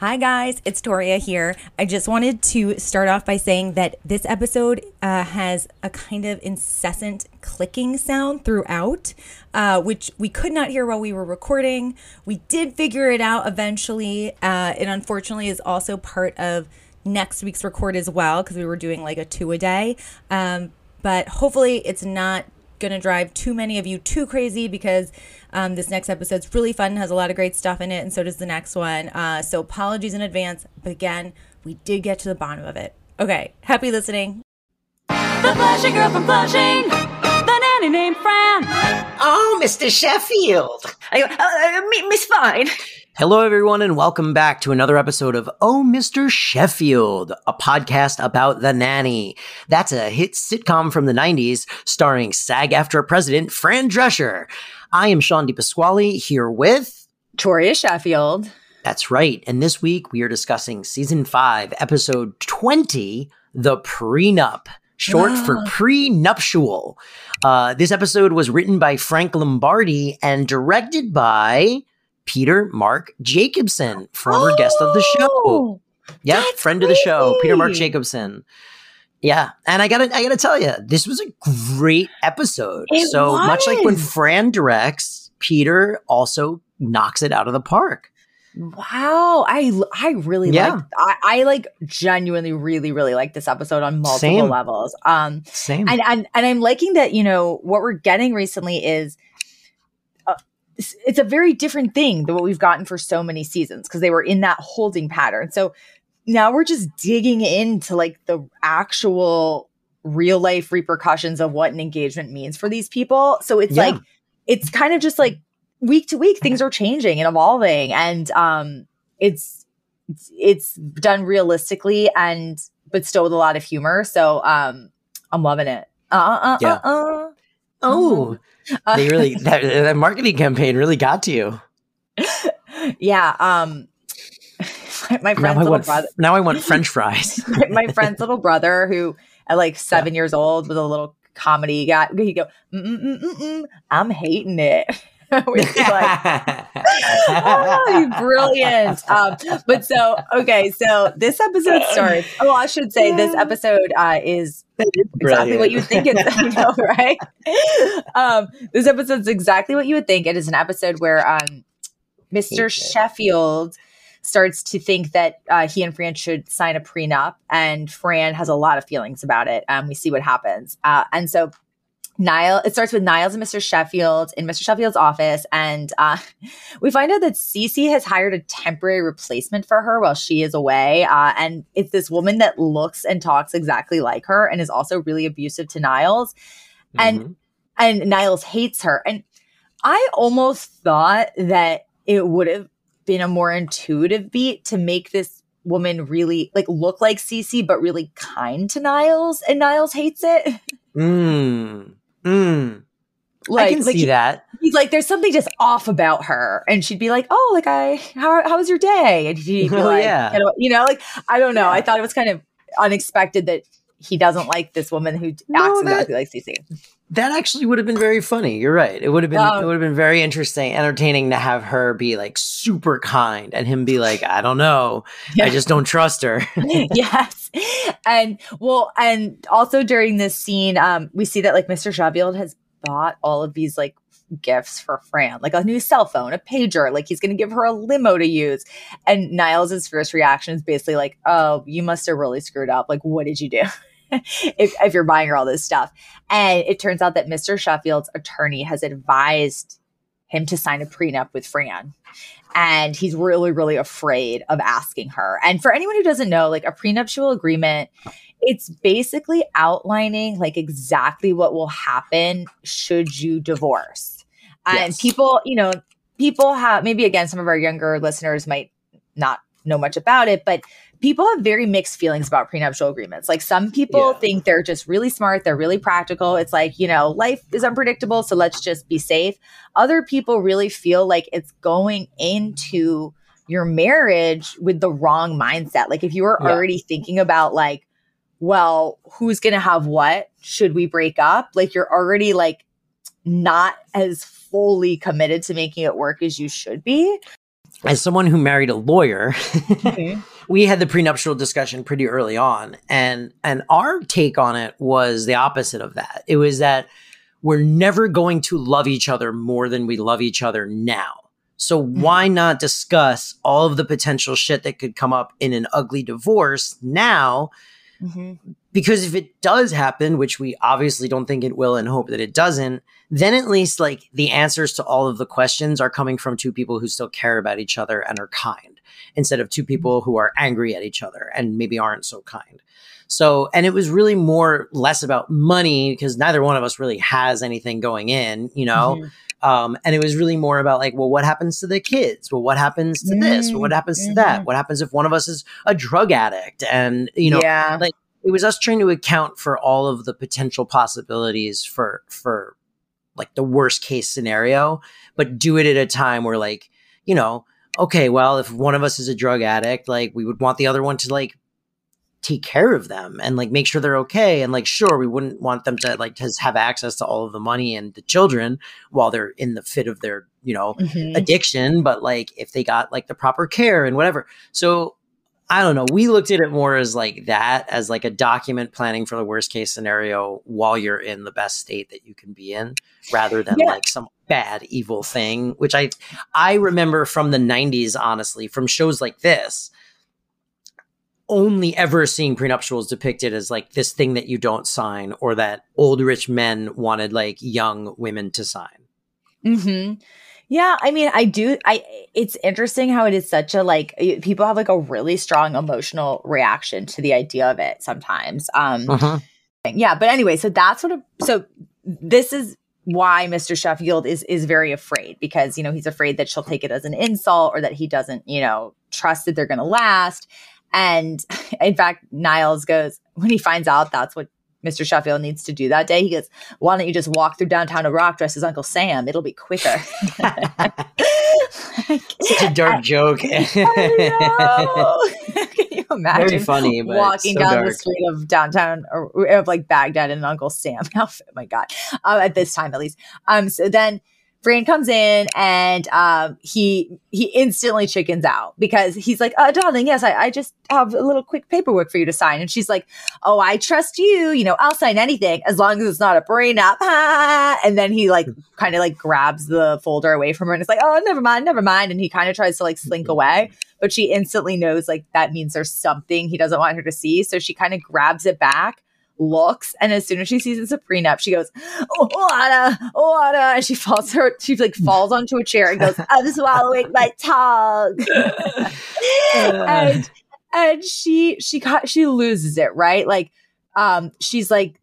Hi, guys, it's Toria here. I just wanted to start off by saying that this episode uh, has a kind of incessant clicking sound throughout, uh, which we could not hear while we were recording. We did figure it out eventually. Uh, it unfortunately is also part of next week's record as well because we were doing like a two a day. Um, but hopefully, it's not going to drive too many of you too crazy because um, this next episode's really fun, has a lot of great stuff in it, and so does the next one. Uh, so apologies in advance, but again, we did get to the bottom of it. Okay, happy listening. The Flushing Girl from Flushing, the nanny named Fran. Oh, Mr. Sheffield. I go, uh, uh, Miss Fine. Hello, everyone, and welcome back to another episode of Oh, Mr. Sheffield, a podcast about the nanny. That's a hit sitcom from the 90s starring SAG AFTRA president Fran Drescher. I am Sean DePasquale here with Toria Sheffield. That's right. And this week we are discussing season five, episode 20, The Prenup, short for prenuptial. Uh, this episode was written by Frank Lombardi and directed by Peter Mark Jacobson, former guest of the show. Yeah, that's friend of the show, Peter Mark. Jacobson. Yeah, and I gotta, I gotta tell you, this was a great episode. It so much like when. Fran directs, Peter also knocks it out of the park. Wow, I I really Yeah. like I, I like genuinely really really like this episode on multiple Same. levels. Um, Same. and and and I'm liking that you know what we're getting recently is. Uh, it's- a very different thing than what we've gotten for so many seasons because they were in that holding pattern. So now we're just digging into like the actual real life repercussions of what an engagement means for these people. So it's Yeah. like it's kind of just like week to week things are changing and evolving and um it's it's, it's done realistically and but still with a lot of humor. So um I'm loving it. Uh uh Yeah. uh uh. Oh, uh. they really that, that marketing campaign really got to you. yeah, um my, my Now friend's I little want, brother now I want French fries. my friend's little brother who at like seven years old was a little comedy guy he'd go Mm-mm-mm-mm-mm, i'm hating it Like oh, brilliant. Um, but so, okay, so this episode starts. Oh, I should say this episode uh, is exactly what you would think it's, I know, right? Um, this episode's exactly what you would think. It is an episode where um, Mr. Sheffield starts to think that uh, he and Fran should sign a prenup, and Fran has a lot of feelings about it. Um, we see what happens. Uh, and so Niall, it starts with Niles and Mr. Sheffield in Mr. Sheffield's office, and uh, we find out that Cece has hired a temporary replacement for her while she is away. Uh, and it's this woman that looks and talks exactly like her and is also really abusive to Niles. And Mhm. and Niles hates her. And I almost thought that it would have been a more intuitive beat to make this woman really like look like Cece, but really kind to Niles, and Niles hates it. Mm. Mm. Like, I can like see he- that. he's like, there's something just off about her, and she'd be like, oh, like I, how, how was your day? And he'd be Oh, like, yeah. you know, like I don't know. I thought it was kind of unexpected that he doesn't like this woman who No, acts that- exactly like Cece. That actually would have been very funny. You're right. It would have been Um, it would have been very interesting, entertaining to have her be like super kind and him be like, I don't know. I just don't trust her. yes. And well, and also during this scene, um, we see that like Mr. Sheffield has bought all of these like gifts for Fran, like a new cell phone, a pager, like he's gonna give her a limo to use. And Niles' first reaction is basically like, Oh, you must have really screwed up. Like, what did you do? if, if you're buying her all this stuff. And it turns out that Mr. Sheffield's attorney has advised him to sign a prenup with Fran and he's really really afraid of asking her and for anyone who doesn't know like a prenuptial agreement it's basically outlining like exactly what will happen should you divorce and Yes. people you know people have maybe again some of our younger listeners might not know much about it but people have very mixed feelings about prenuptial agreements like some people Yeah. think they're just really smart they're really practical it's like you know life is unpredictable so let's just be safe other people really feel like it's going into your marriage with the wrong mindset. Like if you were Yeah. already thinking about like, well, who's going to have what? Should we break up? Like you're already like not as fully committed to making it work as you should be. as someone who married a lawyer, mm-hmm. we had the prenuptial discussion pretty early on, and and our take on it was the opposite of that. It was that we're never going to love each other more than we love each other now. So mm-hmm. why not discuss all of the potential shit that could come up in an ugly divorce now? Mm-hmm. Because if it does happen, which we obviously don't think it will and hope that it doesn't, then at least like the answers to all of the questions are coming from two people who still care about each other and are kind instead of two mm-hmm. people who are angry at each other and maybe aren't so kind. So, and it was really more less about money because neither one of us really has anything going in, you know? Mm-hmm. Um, and it was really more about like, well, what happens to the kids? Well, what happens to this? Well, what happens to that? Mm-hmm. What happens if one of us is a drug addict? And, you know, yeah. like it was us trying to account for all of the potential possibilities for, for like the worst case scenario, but do it at a time where like, you know, okay, well, if one of us is a drug addict, like we would want the other one to like take care of them and like make sure they're okay. And like sure we wouldn't want them to like just have access to all of the money and the children while they're in the fit of their you know Mhm. addiction. But like if they got like the proper care and whatever. So i don't know. We looked at it more as like that as like a document planning for the worst case scenario while you're in the best state that you can be in rather than Yeah. like some bad evil thing which i i remember from the 90s honestly from shows like this only ever seeing prenuptials depicted as like this thing that you don't sign or that old rich men wanted like young women to sign. Hmm Yeah, I mean, I do. I it's interesting how it is such a like people have like a really strong emotional reaction to the idea of it sometimes. Um, uh-huh. yeah, but anyway, so that's sort of so this is why Mr. Sheffield is is very afraid because you know he's afraid that she'll take it as an insult or that he doesn't you know trust that they're going to last. And in fact, Niles goes when he finds out that's what Mr. Sheffield needs to do that day. He goes, "Why don't you just walk through downtown Iraq dressed as Uncle Sam? It'll be quicker." such a dark joke I know. Can you imagine? Very funny, but walking so down the street of downtown or of like Baghdad in an Uncle Sam outfit. My God, um, at this time at least. Um, so then Fran comes in and um, he he instantly chickens out because he's like, uh, "Darling, yes, I, I just have a little quick paperwork for you to sign." And she's like, "Oh, I trust you. You know, I'll sign anything as long as it's not a prenup." Ah. And then he like kind of like grabs the folder away from her and it's like, "Oh, never mind, never mind." And he kind of tries to like slink away but she instantly knows like that means there's something he doesn't want her to see. So she kind of grabs it back, looks, and as soon as she sees it's a prenup, she goes, "Oh, water, water," and she falls her, she like falls onto a chair and goes, "I'm swallowing my tongue," and and she she got she loses it right, like um she's like.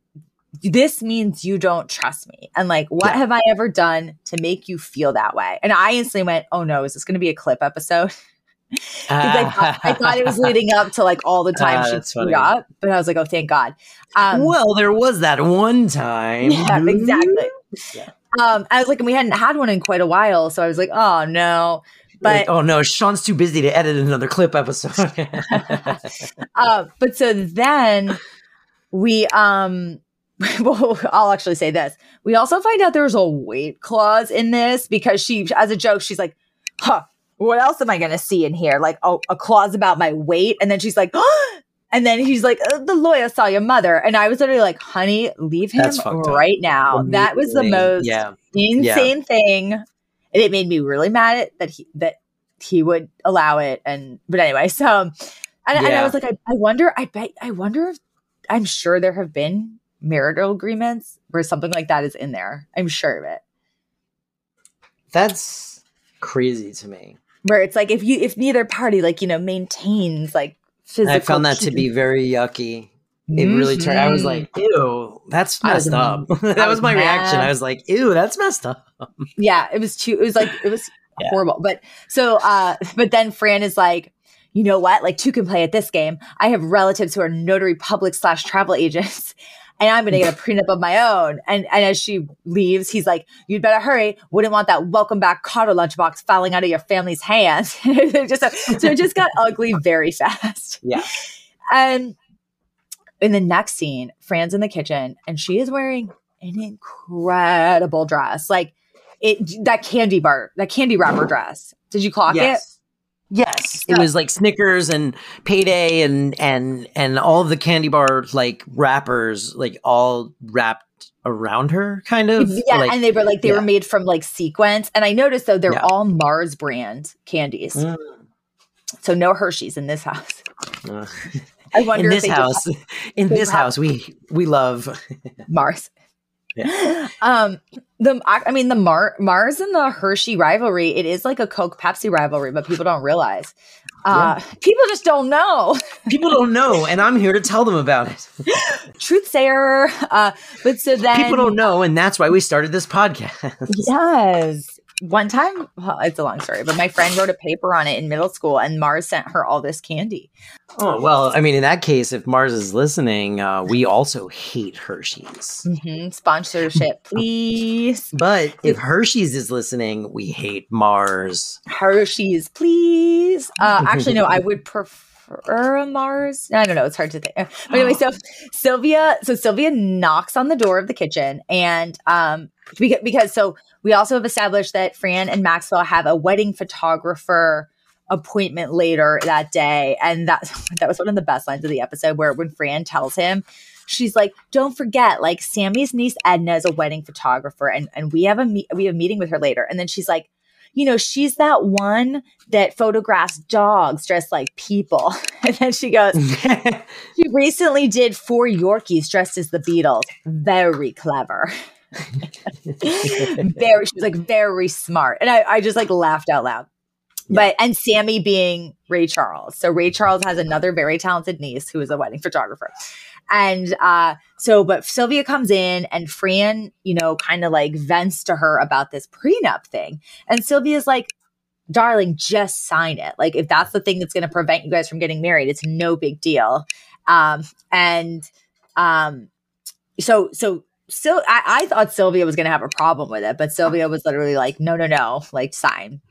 This means you don't trust me. And like, what Yeah. have I ever done to make you feel that way? And I instantly went, oh no, is this going to be a clip episode? Because I, thought, I thought it was leading up to like all the time Ah, she screwed up, but I was like, oh, thank God. Um, well there was that one time yeah, exactly. Yeah. Um, I was like, and we hadn't had one in quite a while, so I was like, oh no. Like, But oh no sean's too busy to edit another clip episode uh, but so then we um. Well, I'll actually say this. We also find out there's a weight clause in this because she, as a joke, she's like, huh, what else am I going to see in here? Like, oh, a clause about my weight. And then she's like, and then he's like, uh, the lawyer saw your mother. And I was literally like, honey, leave him fucked up. right now. That was the most yeah insane thing. And it made me really mad at, that he, that he would allow it. And, but anyway, so, and, and I was like, I, I wonder, I bet, I wonder if, I'm sure there have been marital agreements where something like that is in there. I'm sure of it. that's crazy to me Where it's like if you if neither party like you know maintains like physical. i found that to be very yucky it really turned i was like ew that's I was messed up that was was my reaction i was like ew that's messed up yeah, it was too. It was like it was Yeah. horrible. But so, uh, but then Fran is like, you know what? Like two can play at this game. I have relatives who are notary public slash travel agents. And I'm gonna get a prenup of my own. And and as she leaves, he's like, "You'd better hurry. Wouldn't want that welcome back Kotter lunchbox falling out of your family's hands." Just so it just got ugly very fast. yeah And in the next scene, Fran's in the kitchen and she is wearing an incredible dress. Like it that candy bar, that candy wrapper dress. Did you clock yes Yes, it was like Snickers and Payday and and and all of the candy bar like wrappers, like all wrapped around her, kind of. Yeah, like, and they were like they yeah. were made from like sequence, and I noticed though they're Yeah. all Mars brand candies, Mm. so no Hershey's in this house. Uh, I wonder in if this house, in this house, we we love. Mars. Yeah. Um, the I I mean the Mar- Mars and the Hershey rivalry, it is like a Coke Pepsi rivalry, but people don't realize. Uh, people just don't know. People don't know, and I'm here to tell them about it. Truth sayer. Uh, but so then People don't know, and that's why we started this podcast. Yes. One time, well, it's a long story, but my friend wrote a paper on it in middle school, and Mars sent her all this candy. Oh well, I mean, in that case, if Mars is listening, uh, we also hate Hershey's. hmm Sponsorship, please. But if Hershey's is listening, we hate Mars. Hershey's, please. Uh, actually, no, I would prefer Mars. I don't know. It's hard to think. But anyway, so Sylvia, so Sylvia knocks on the door of the kitchen, and um, because, because so we also have established that Fran and Maxwell have a wedding photographer appointment later that day, and that that was one of the best lines of the episode where when Fran tells him. She's like, don't forget, like Sammy's niece Edna is a wedding photographer, and and we have a me- we have a meeting with her later. And then she's like, you know, she's that one that photographs dogs dressed like people. And then she goes, she recently did four Yorkies dressed as the Beatles. Very clever. very, she was like very smart. And I, I just like laughed out loud. But and Sammy being Ray Charles. So Ray Charles has another very talented niece who is a wedding photographer. And uh so but Sylvia comes in and Fran, you know, kind of like vents to her about this prenup thing. And Sylvia's like, darling, just sign it. Like if that's the thing that's going to prevent you guys from getting married, it's no big deal. Um and um so so so I, I thought Sylvia was going to have a problem with it, but Sylvia was literally like, no, no, no, like sign.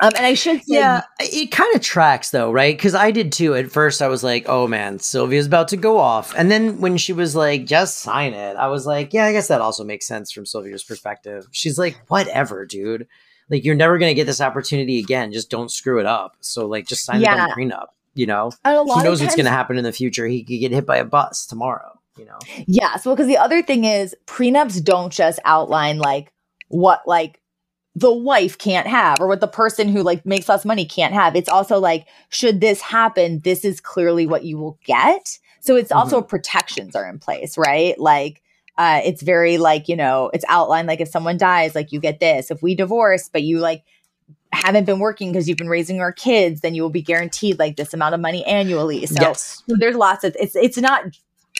Um, and I should say, Yeah, it kind of tracks though, right? Because I did too. At first, I was like, "Oh man, Sylvia's about to go off," and then when she was like, "Just sign it," I was like, "Yeah, I guess that also makes sense from Sylvia's perspective." She's like, "Whatever, dude. Like, you're never gonna get this opportunity again. Just don't screw it up. So, like, just sign Yeah. the prenup. You know, and a lot he knows what's gonna happen in the future. He could get hit by a bus tomorrow. You know, Yes, well, because the other thing is prenups don't just outline like what like the wife can't have or what the person who like makes less money can't have. It's also like, should this happen, this is clearly what you will get. So it's also protections are in place, right? Like uh it's very like, you know, it's outlined like if someone dies, like you get this. If we divorce, but you like haven't been working because you've been raising our kids, then you will be guaranteed like this amount of money annually. So yes, so there's lots of it's it's not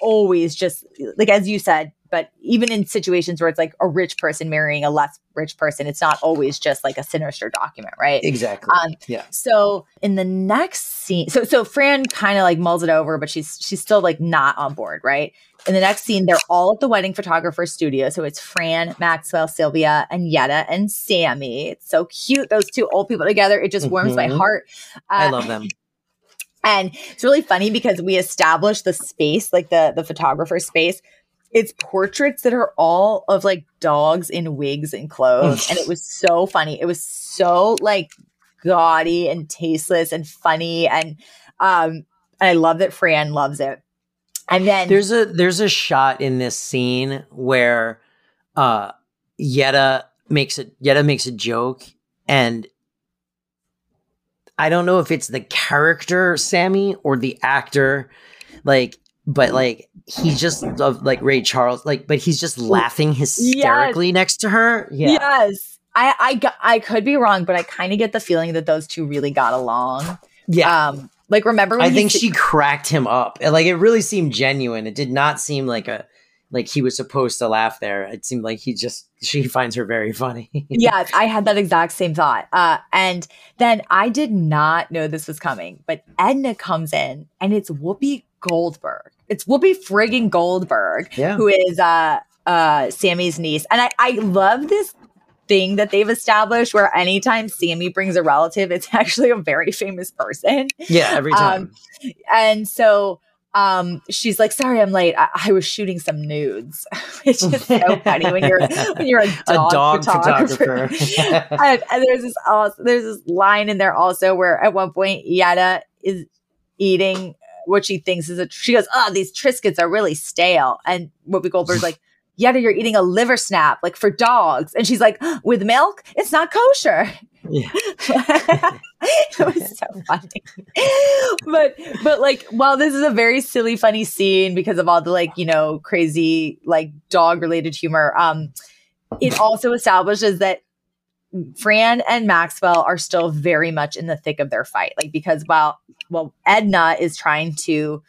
always just like as you said but even in situations where it's like a rich person marrying a less rich person it's not always just like a sinister document right exactly. Um, yeah, so in the next scene so so fran kind of like mulls it over but she's she's still like not on board right in the next scene they're all at the wedding photographer's studio so it's fran maxwell sylvia and yetta and sammy it's so cute those two old people together it just warms my Mhm. heart I Uh, love them. and it's really funny because we established the space, like the the photographer space. It's portraits that are all of like dogs in wigs and clothes. and it was so funny. It was so like gaudy and tasteless and funny. And um and I love that Fran loves it. And then There's a there's a shot in this scene where uh Yetta makes it Yetta makes a joke and I don't know if it's the character Sammy or the actor like but like he's just of like Ray Charles like but he's just laughing hysterically next to her. Yeah. yes. I I I could be wrong, but I kind of get the feeling that those two really got along. Yeah. Um like remember when I think she cracked him up. Like it really seemed genuine. It did not seem like a like he was supposed to laugh there. It seemed like he just she finds her very funny. yeah, I had that exact same thought. Uh, and then I did not know this was coming, but Edna comes in and it's Whoopi Goldberg. It's Whoopi frigging Goldberg, Yeah. who is uh, uh, Sammy's niece. And I, I love this thing that they've established where anytime Sammy brings a relative, it's actually a very famous person. Yeah, every time. Um, and so um, she's like, "Sorry, I'm late. I, I was shooting some nudes," which is so funny when you're when you're a dog, a dog photographer. photographer. and, and there's this also, there's this line in there also where at one point Yetta is eating what she thinks is a she goes, "Oh, these Triscuits are really stale," and Whoopi Goldberg's like. Yetta, you're eating a liver snap, like for dogs. And she's like, with milk? It's not kosher. Yeah. it was so funny. but but like while this is a very silly, funny scene because of all the like, you know, crazy like dog related humor, um, it also establishes that Fran and Maxwell are still very much in the thick of their fight. Like because while well Edna is trying to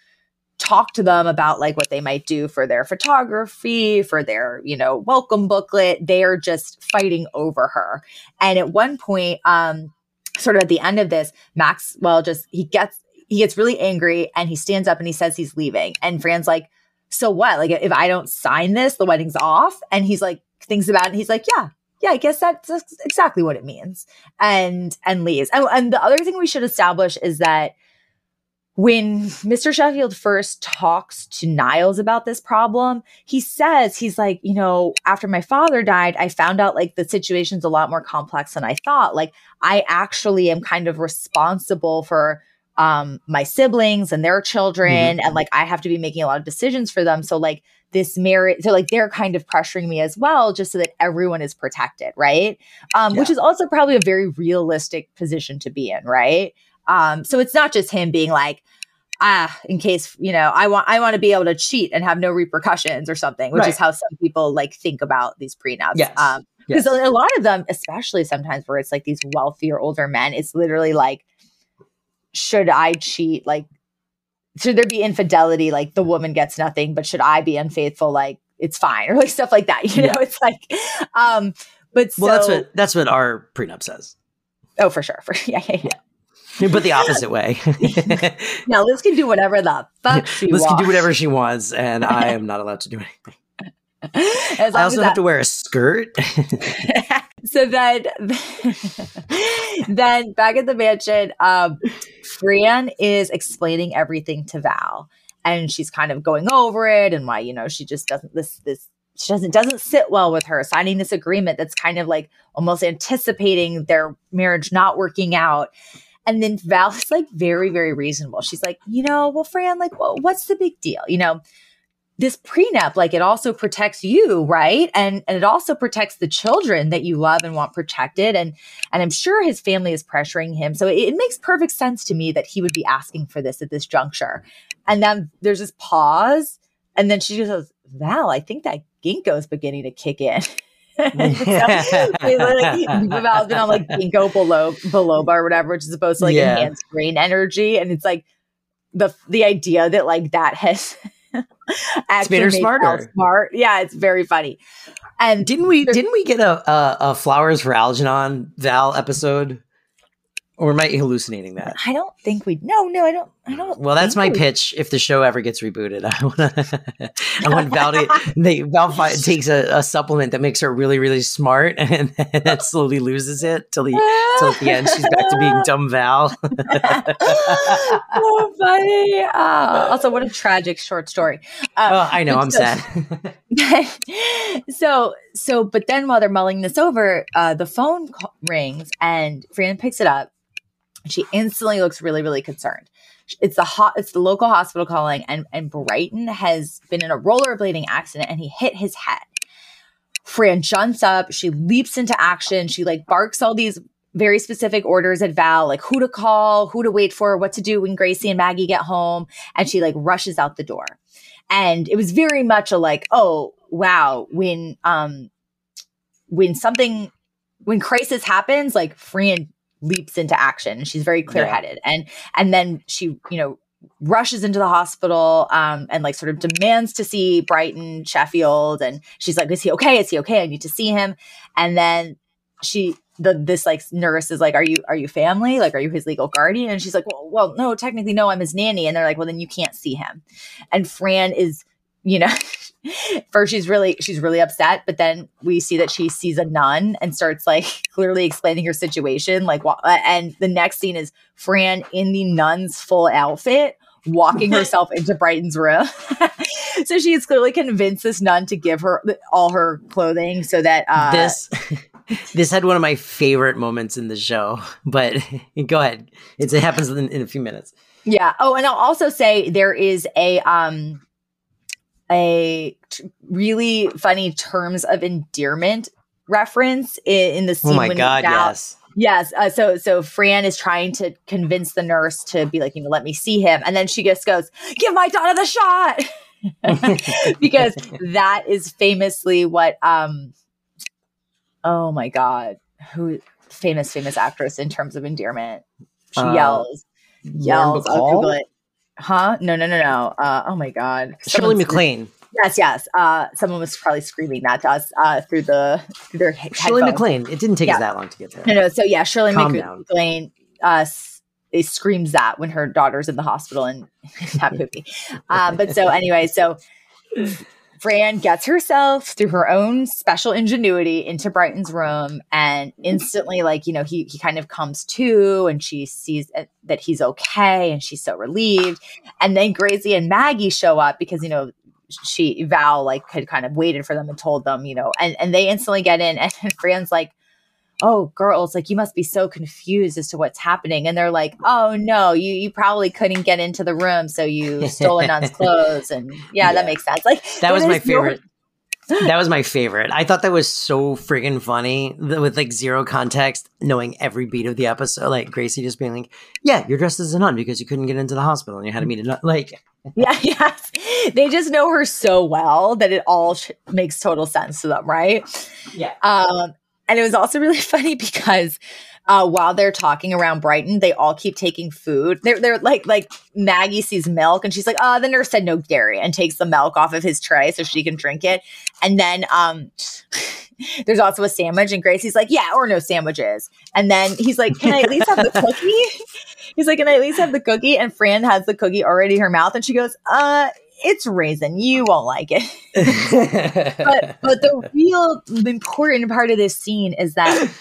talk to them about like what they might do for their photography, for their, you know, welcome booklet. They are just fighting over her. And at one point, um, sort of at the end of this, Maxwell just he gets he gets really angry and he stands up and he says he's leaving. And Fran's like, so what? Like if I don't sign this, the wedding's off. And he's like, thinks about it and he's like, yeah, yeah, I guess that's exactly what it means. And and Lee's. And, and the other thing we should establish is that when Mr. Sheffield first talks to Niles about this problem, he says, he's like, you know, after my father died, I found out like the situation's a lot more complex than I thought. Like, I actually am kind of responsible for um, my siblings and their children. Mhm. And like, I have to be making a lot of decisions for them. So, like, this marriage, so like, they're kind of pressuring me as well, just so that everyone is protected. Right. Um, Which is also probably a very realistic position to be in. Right. Um, so it's not just him being like, ah, in case you know, I want I want to be able to cheat and have no repercussions or something, which Right. is how some people like think about these prenups. Yes. Um, Yes. because a lot of them, especially sometimes where it's like these wealthier older men, it's literally like, should I cheat? Like, should there be infidelity? Like the woman gets nothing, but should I be unfaithful? Like it's fine, or like stuff like that. You know, Yeah. it's like, um, but so well, that's what that's what our prenup says. oh for sure, for yeah, yeah, yeah. But the opposite way. Now Liz can do whatever the fuck she wants. Liz can do whatever she wants, and I am not allowed to do anything. I also that- have to wear a skirt. So then then back at the mansion um fran is explaining everything to val. And she's kind of going over it and why you know she just doesn't this this she doesn't doesn't sit well with her signing this agreement that's kind of like almost anticipating their marriage not working out. And then val is like very very reasonable. She's like you know well fran like well, what's the big deal? You know this prenup like it also protects you right? And and it also protects the children that you love and want protected. And and i'm sure his family is pressuring him. So it, it makes perfect sense to me that he would be asking for this at this juncture. And then there's this pause. And then she just goes val i think that ginkgo is beginning to kick in. So, we literally- Val's been on like ginkgo biloba, biloba or whatever, which is supposed to like Yeah. enhance brain energy, and it's like the the idea that like that has actually made smarter. Smart, yeah, it's very funny. And didn't we? Didn't we get a, a a flowers for Algernon Val episode? Or am I hallucinating that? I don't think we. No, no, I don't. I don't. Well, that's my pitch. If the show ever gets rebooted, I want I want Val to they Val takes a, a supplement that makes her really really smart, and then slowly loses it till the till the end she's back to being dumb Val. so funny. Ah, also, what a tragic short story. Uh, oh, I know. I'm so- sad. so so but then while they're mulling this over uh the phone rings and fran picks it up she instantly looks really really concerned it's the hot it's the local hospital calling and and brighton has been in a rollerblading accident and he hit his head. Fran jumps up she leaps into action she like barks all these very specific orders at val like who to call who to wait for what to do when gracie and maggie get home and she like rushes out the door. And it was very much a like oh wow when um when something when crisis happens like fran leaps into action. And she's very clear-headed. And and then she you know rushes into the hospital um and like sort of demands to see brighton sheffield. And she's like is he okay? Is he okay? I need to see him. And then she the this like nurse is like are you are you family? Like are you his legal guardian? And she's like well, well no technically no i'm his nanny. And they're like well then you can't see him. And fran is you know first she's really she's really upset but then we see that she sees a nun and starts like clearly explaining her situation like and the next scene is fran in the nun's full outfit walking herself into Brighton's room. so she has clearly convinced this nun to give her all her clothing so that uh, this this had one of my favorite moments in the show. But go ahead, it's, it happens in, in a few minutes. Yeah. Oh, and I'll also say there is a um a t- really funny terms of endearment reference in, in the scene. Oh my when god, yes. Yes. Uh, so so Fran is trying to convince the nurse to be like, you know, let me see him, and then she just goes, "Give my daughter the shot," because that is famously what. um Oh my god, who famous famous actress in terms of endearment? She Uh, yells, yells. I'll Google it. Huh? No, no, no, no. Uh, oh my god. Shirley MacLaine. Yes, yes. Uh, someone was probably screaming that to us uh, through the through their he- Shirley. MacLaine. It didn't take Yeah. us that long to get there. No, no. So yeah, Shirley Calm. MacLaine uh, screams that when her daughter's in the hospital in that movie. Um, but so anyway, so Fran gets herself through her own special ingenuity into Brighton's room, and instantly, like you know, he he kind of comes to, and she sees that- that he's okay, and she's so relieved. And then Gracie and Maggie show up because you know she Val like had kind of waited for them and told them, you know, and and they instantly get in, and Fran's like, "Oh, girls, like you must be so confused as to what's happening," and they're like, "Oh no, you you probably couldn't get into the room, so you stole a nun's clothes," and yeah, Yeah. that makes sense. Like That was my no- favorite. that was my favorite. I thought that was so friggin' funny th- with like zero context, knowing every beat of the episode. Like Gracie just being like, "Yeah, you're dressed as a nun because you couldn't get into the hospital and you had to meet a nun." Like, Yeah, yes. They just know her so well that it all sh- makes total sense to them, right? Yeah. Um, and it was also really funny because uh, while they're talking around Brighton, they all keep taking food. They're they're like like Maggie sees milk and she's like, "Oh, the nurse said no dairy," and takes the milk off of his tray so she can drink it. And then um, there's also a sandwich, and Gracie's like, "Yeah, or no sandwiches." And then he's like, "Can I at least have the cookie?" He's like, "Can I at least have the cookie?" And Fran has the cookie already in her mouth, and she goes, "Uh." It's raisin. You won't like it but but the real important part of this scene is that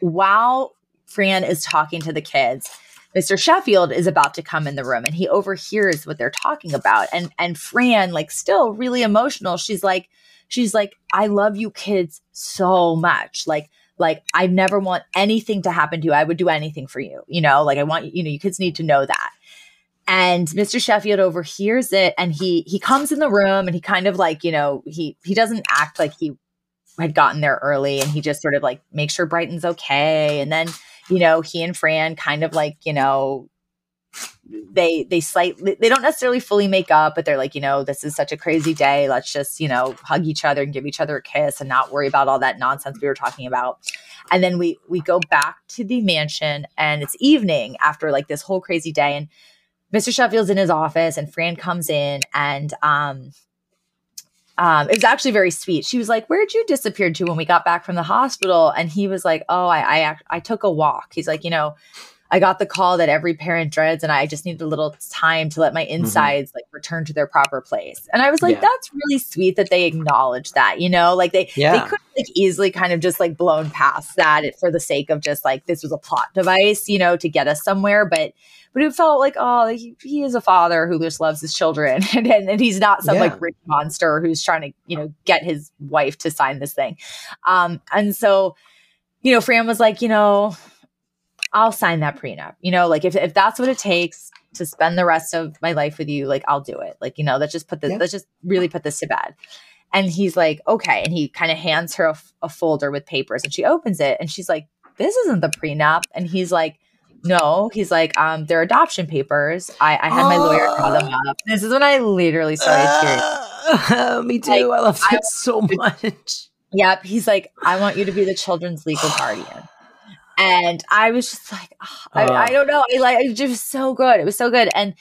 while Fran is talking to the kids, Mr. Sheffield is about to come in the room and he overhears what they're talking about. And and Fran, like still really emotional, she's like, she's like, I love you kids so much. Like, like I never want anything to happen to you. I would do anything for you. You know, like I want you know, you kids need to know that. And Mr. Sheffield overhears it and he he comes in the room and he kind of like, you know, he he doesn't act like he had gotten there early and he just sort of like makes sure Brighton's okay. And then, you know, he and Fran kind of like, you know, they they slightly they don't necessarily fully make up, but they're like, you know, this is such a crazy day. Let's just, you know, hug each other and give each other a kiss and not worry about all that nonsense we were talking about. And then we we go back to the mansion and it's evening after like this whole crazy day and Mr. Sheffield's in his office and Fran comes in and um um, it was actually very sweet. She was like, "Where'd you disappear to when we got back from the hospital?" And he was like, "Oh, I, I, I took a walk." He's like, "You know, I got the call that every parent dreads, and I just needed a little time to let my insides like return to their proper place." And I was like, Mm-hmm. Yeah. "That's really sweet that they acknowledge that." You know, like they they could like easily kind of just like blown past that for the sake of just like this was a plot device, you know, to get us somewhere, but. But it felt like, oh, he, he is a father who just loves his children, and, and, and he's not some Yeah. like rich monster who's trying to, you know, get his wife to sign this thing. Um, and so, you know, Fran was like, you know, I'll sign that prenup. You know, like if if that's what it takes to spend the rest of my life with you, like I'll do it. Like, you know, let's just put this, let's just really put this to bed. And he's like, okay. And he kind of hands her a, f- a folder with papers and she opens it and she's like, this isn't the prenup. And he's like, no, he's like, um, they're adoption papers. I, I had my lawyer call them up. This is when I literally started tearing. Uh, me too. Like, I love I- so much. Yep. He's like, I want you to be the children's legal guardian. And I was just like, ah, I, Ugh. I don't know. I like it was so good. It was so good. And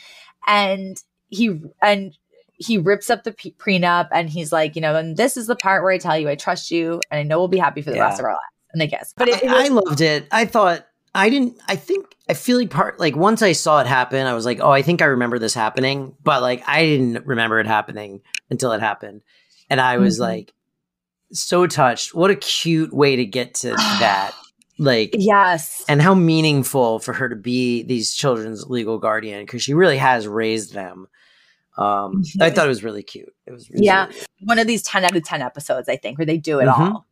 and he and he rips up the p- prenup and he's like, you know, and this is the part where I tell you I trust you and I know we'll be happy for the Yeah. rest of our lives. And they kiss. But it, it I, I loved it. I thought I didn't. I think I feel like part like once I saw it happen, I was like, oh, I think I remember this happening, but like I didn't remember it happening until it happened, and I was Mhm. like so touched. What a cute way to get to that. Like, Yes. and how meaningful for her to be these children's legal guardian because she really has raised them. Um, I thought it was really cute. It was, was Yeah. really good. One of these 10 out of 10 episodes, I think, where they do it Mhm. all.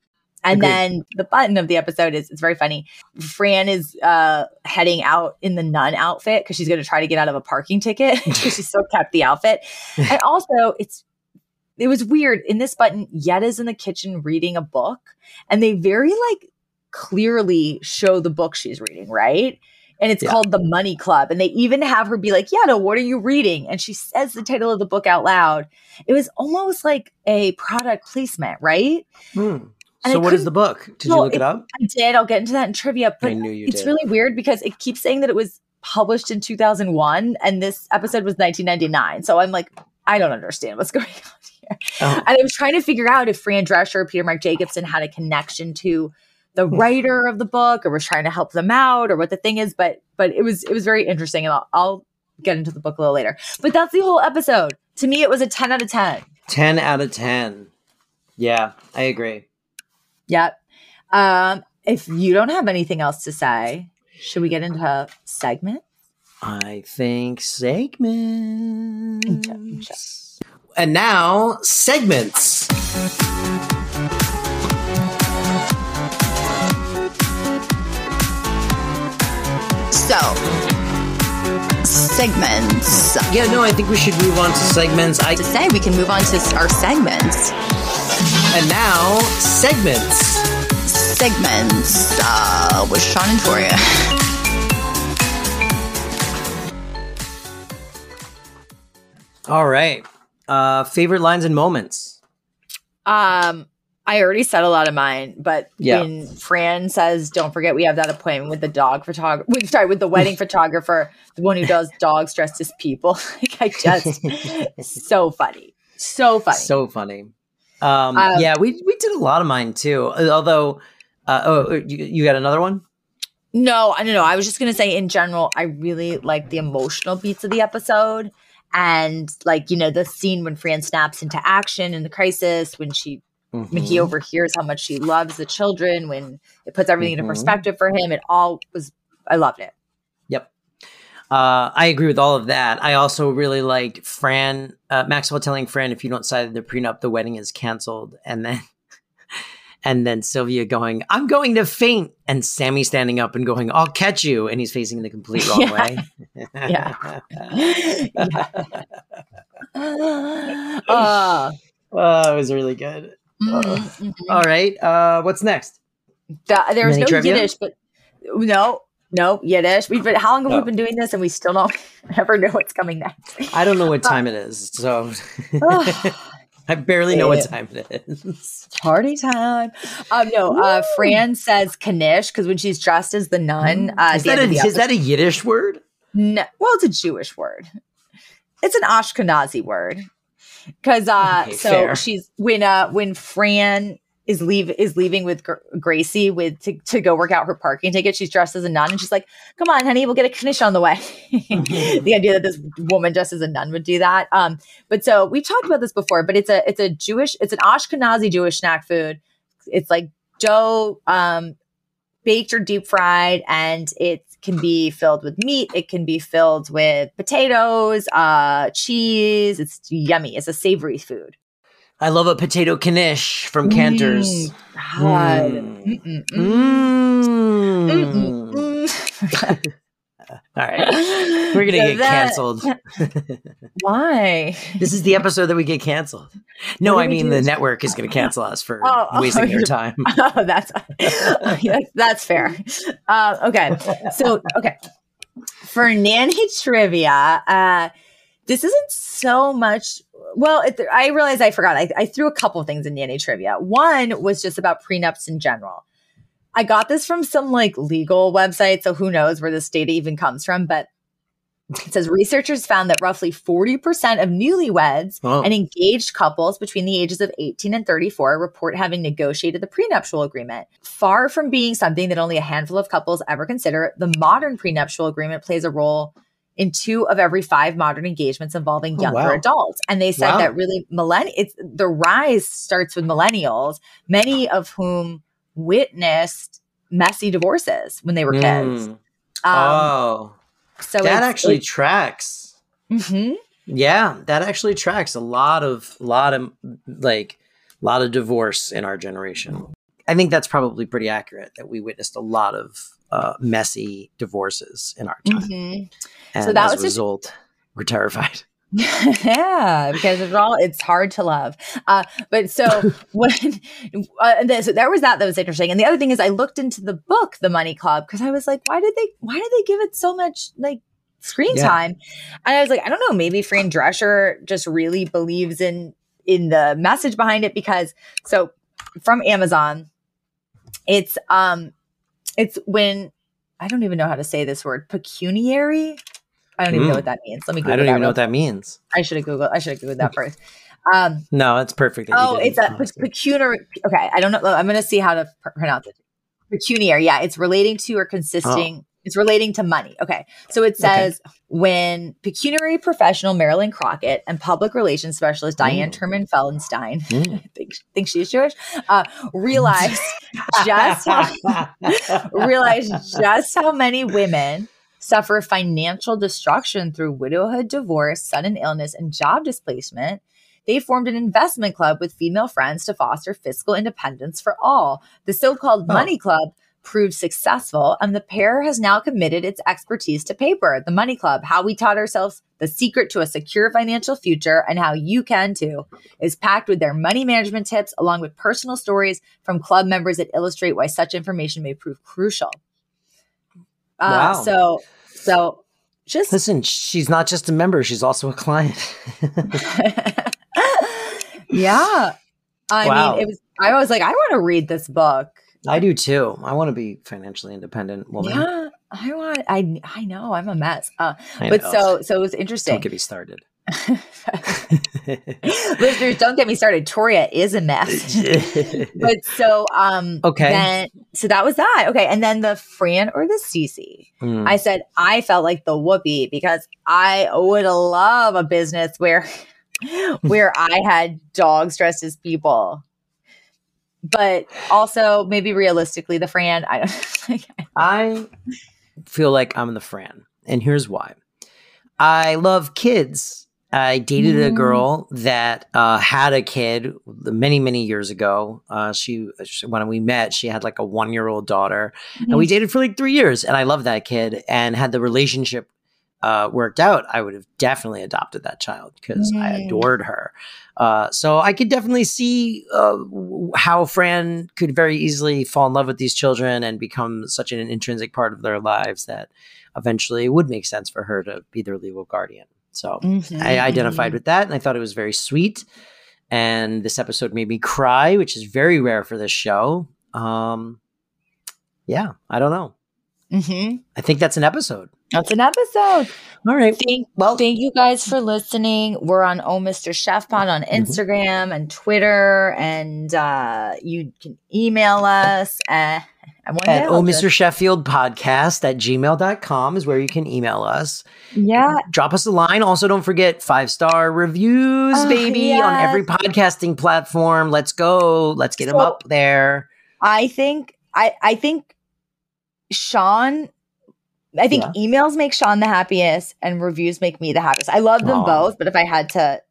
And Agreed. then the button of the episode is it's very funny. Fran is uh, heading out in the nun outfit because she's going to try to get out of a parking ticket because she still kept the outfit. And also, it's it was weird in this button. Yetta's in the kitchen reading a book, and they very like clearly show the book she's reading, right? And it's Yeah. called The Money Club. And they even have her be like, Yetta, what are you reading? And she says the title of the book out loud. It was almost like a product placement, right? Hmm. And So, I what is the book? Did you look it, it- up? I did. I'll get into that in trivia, but I knew you it's did. really weird because it keeps saying that it was published in 2001 and this episode was 1999. So I'm like, I don't understand what's going on here. Oh. And I was trying to figure out if Fran Drescher or Peter Mark Jacobson had a connection to the Hmm. writer of the book or was trying to help them out or what the thing is, but but it was it was very interesting and I'll, I'll get into the book a little later. But that's the whole episode. To me, it was a 10 out of 10. 10 out of 10. Yeah, I agree. Yep. Um, if you don't have anything else to say, should we get into segment? I think segments. And now, segments. So, segments. Yeah, no, I think we should move on to segments. I To say, we can move on to our segments. and now segments. Segments uh, with Sean and Toria. All right. Uh favorite lines and moments. Um, I already said a lot of mine, but Yeah. when Fran says, "Don't forget, we have that appointment with the dog photographer." Sorry, with the wedding photographer, the one who does dogs dressed as people. like I just so funny, so funny. So funny. Um, Um, yeah, we we did a lot of mine too. Although uh, oh, you, you got another one? No, I don't know. I was just gonna say in general, I really like the emotional beats of the episode. And like, you know, the scene when Fran snaps into action in the crisis, when she when he Mhm. overhears how much she loves the children, when it puts everything Mhm. into perspective for him, it all was I loved it. Yep. Uh, I agree with all of that. I also really liked Fran, uh, Maxwell telling Fran, if you don't sign the prenup, the wedding is canceled. And then, and then Sylvia going, I'm going to faint. And Sammy standing up and going, I'll catch you. And he's facing the complete wrong Yeah. way. Yeah. uh, oh, it was really good. Mhm, mhm. All right. Uh, what's next? Th- there was Mini no trivia? Yiddish, but no, no Yiddish. We've been how long have No. we been doing this and we still don't ever know what's coming next? I don't know what time it is. So I barely know what time it is. Party time. Um, no, uh, Fran says knish because when she's dressed as the nun, uh, Is the that, a, of the is that a Yiddish word? No, well, it's a Jewish word. It's an Ashkenazi word. Because uh, Okay, so fair. she's when uh when Fran is leave is leaving with Gr- Gracie with to, to go work out her parking ticket. She's dressed as a nun and she's like, "Come on, honey, we'll get a knish on the way." the idea that this woman dressed as a nun would do that. Um, but so we've talked about this before, but it's a it's a Jewish it's an Ashkenazi Jewish snack food. It's like dough um baked or deep fried and it can be filled with meat it can be filled with potatoes uh cheese it's yummy it's a savory food I love a potato knish from Canter's. God. Mm. Mm, Mm. mm, mm. All right. We're going to So get that- canceled. why This is the episode that we get canceled. No, I mean the network is going to cancel us for Oh, oh, wasting their you- time. oh that's that's, that's fair uh, okay so okay for nanny trivia uh this isn't so much well it, i realized i forgot I, I threw a couple things in nanny trivia one was just about prenups in general i got this from some like legal website so who knows where this data even comes from but it says researchers found that roughly 40% of newlyweds Oh. and engaged couples between the ages of 18 and 34 report having negotiated the prenuptial agreement. Far from being something that only a handful of couples ever consider, the modern prenuptial agreement plays a role in two of every five modern engagements involving Oh, younger wow. adults. And they said Wow. that really millenn- it's the rise starts with millennials, many of whom witnessed messy divorces when they were kids. Mm. Um, oh, so that actually tracks. Mhm. Yeah, that actually tracks a lot of lot of like a lot of divorce in our generation. I think that's probably pretty accurate that we witnessed a lot of uh, messy divorces in our time, Mhm. and So that as was a just- result, we're terrified. yeah, because it's all it's hard to love. Uh, but so when uh, th- so there was that that was interesting, and the other thing is I looked into the book, The Money Club, because I was like, why did they why did they give it so much like screen Yeah. time? And I was like, I don't know, maybe Fran Drescher just really believes in in the message behind it because so from Amazon, it's um it's when I don't even know how to say this word pecuniary. I don't even know Mm. what that means. Let me. Google I don't even know what that means. I should have googled. I should have googled that first. Um, No, that's perfect. that oh, it's a pecuniary. Okay, I don't know. I'm going to see how to pr- pronounce it. Pecuniary. Yeah, it's relating to or consisting. It's relating to money. Okay, so it says when pecuniary professional Marilyn Crockett and public relations specialist Diane Mm. Terman Felenstein Mm. think, think she's Jewish uh, realized just how, realize just how many women suffer financial destruction through widowhood, divorce, sudden illness, and job displacement. They formed an investment club with female friends to foster fiscal independence for all. The so called Oh. Money Club proved successful, and the pair has now committed its expertise to paper. The Money Club, how we taught ourselves the secret to a secure financial future and how you can too, is packed with their money management tips along with personal stories from club members that illustrate why such information may prove crucial. Uh, Wow. So, so just Listen, she's not just a member; she's also a client. yeah. I Wow. mean, it was. I was like, I want to read this book. I do too. I want to be financially independent woman. Yeah, I want. I I know I'm a mess. Uh, but so so it was don't interesting. get me started. Listeners, don't get me started. Toria is a mess. but so um Okay. then so that was that okay and then the fran or the cc Mm. i said i felt like the whoopee because i would love a business where where i had dogs dressed as people but also maybe realistically the fran i don't I feel like I'm the Fran, and here's why. I love kids. I dated a Mm. girl that uh, had a kid many, many years ago. Uh, she, she- when we met, she had like a one-year-old daughter, and we dated for like three years. And I love that kid, and had the relationship uh, worked out, I would have definitely adopted that child because I Mm. adored her. Uh, so I could definitely see uh, how Fran could very easily fall in love with these children and become such an intrinsic part of their lives that eventually it would make sense for her to be their legal guardian. So Mm-hmm. I identified with that and I thought it was very sweet. And this episode made me cry, which is very rare for this show. Um, yeah, I don't know. mm-hmm. I think that's an episode. that's an episode All right. Thank, Well- thank you guys for listening. We're on Oh Mr. Sheff Pod on Mm-hmm. Instagram and Twitter, and uh, you can email us at, at Oh Mr. Sheffield podcast at gmail.com is where you can email us. Yeah, Drop us a line. Also, don't forget five star reviews, Oh, baby, on every podcasting platform. Let's go. Let's get them up there. I think I I think Sean. I think emails make Sean the happiest, and reviews make me the happiest. I love them Aw. both, but if I had to,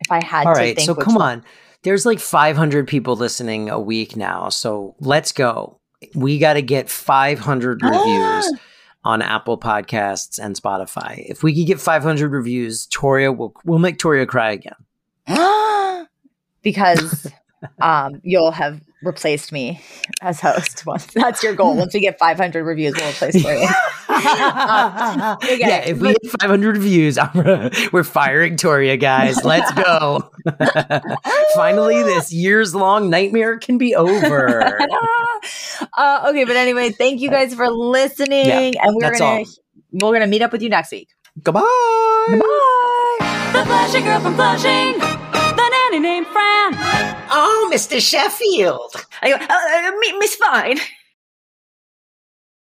if I had All to right. think, So come one- on. There's like 500 people listening a week now. So let's go. We got to get 500 reviews on Apple Podcasts and Spotify. If we could get 500 reviews, Toria will we'll make Toria cry again. because um, you'll have replaced me as host once. That's your goal. Once we get 500 reviews, we'll replace Tori. Uh, okay, yeah, if we hit 500 views, I'm, we're firing Toria, guys. Let's go. Finally, this years long nightmare can be over. uh, okay, but anyway, thank you guys for listening, Yeah, and we're that's gonna all. we're gonna meet up with you next week. Goodbye. Bye. The Flashing Girl from Flushing. The nanny named Fran. Oh, Mr. Sheffield. I go, uh, uh, Miss Fine.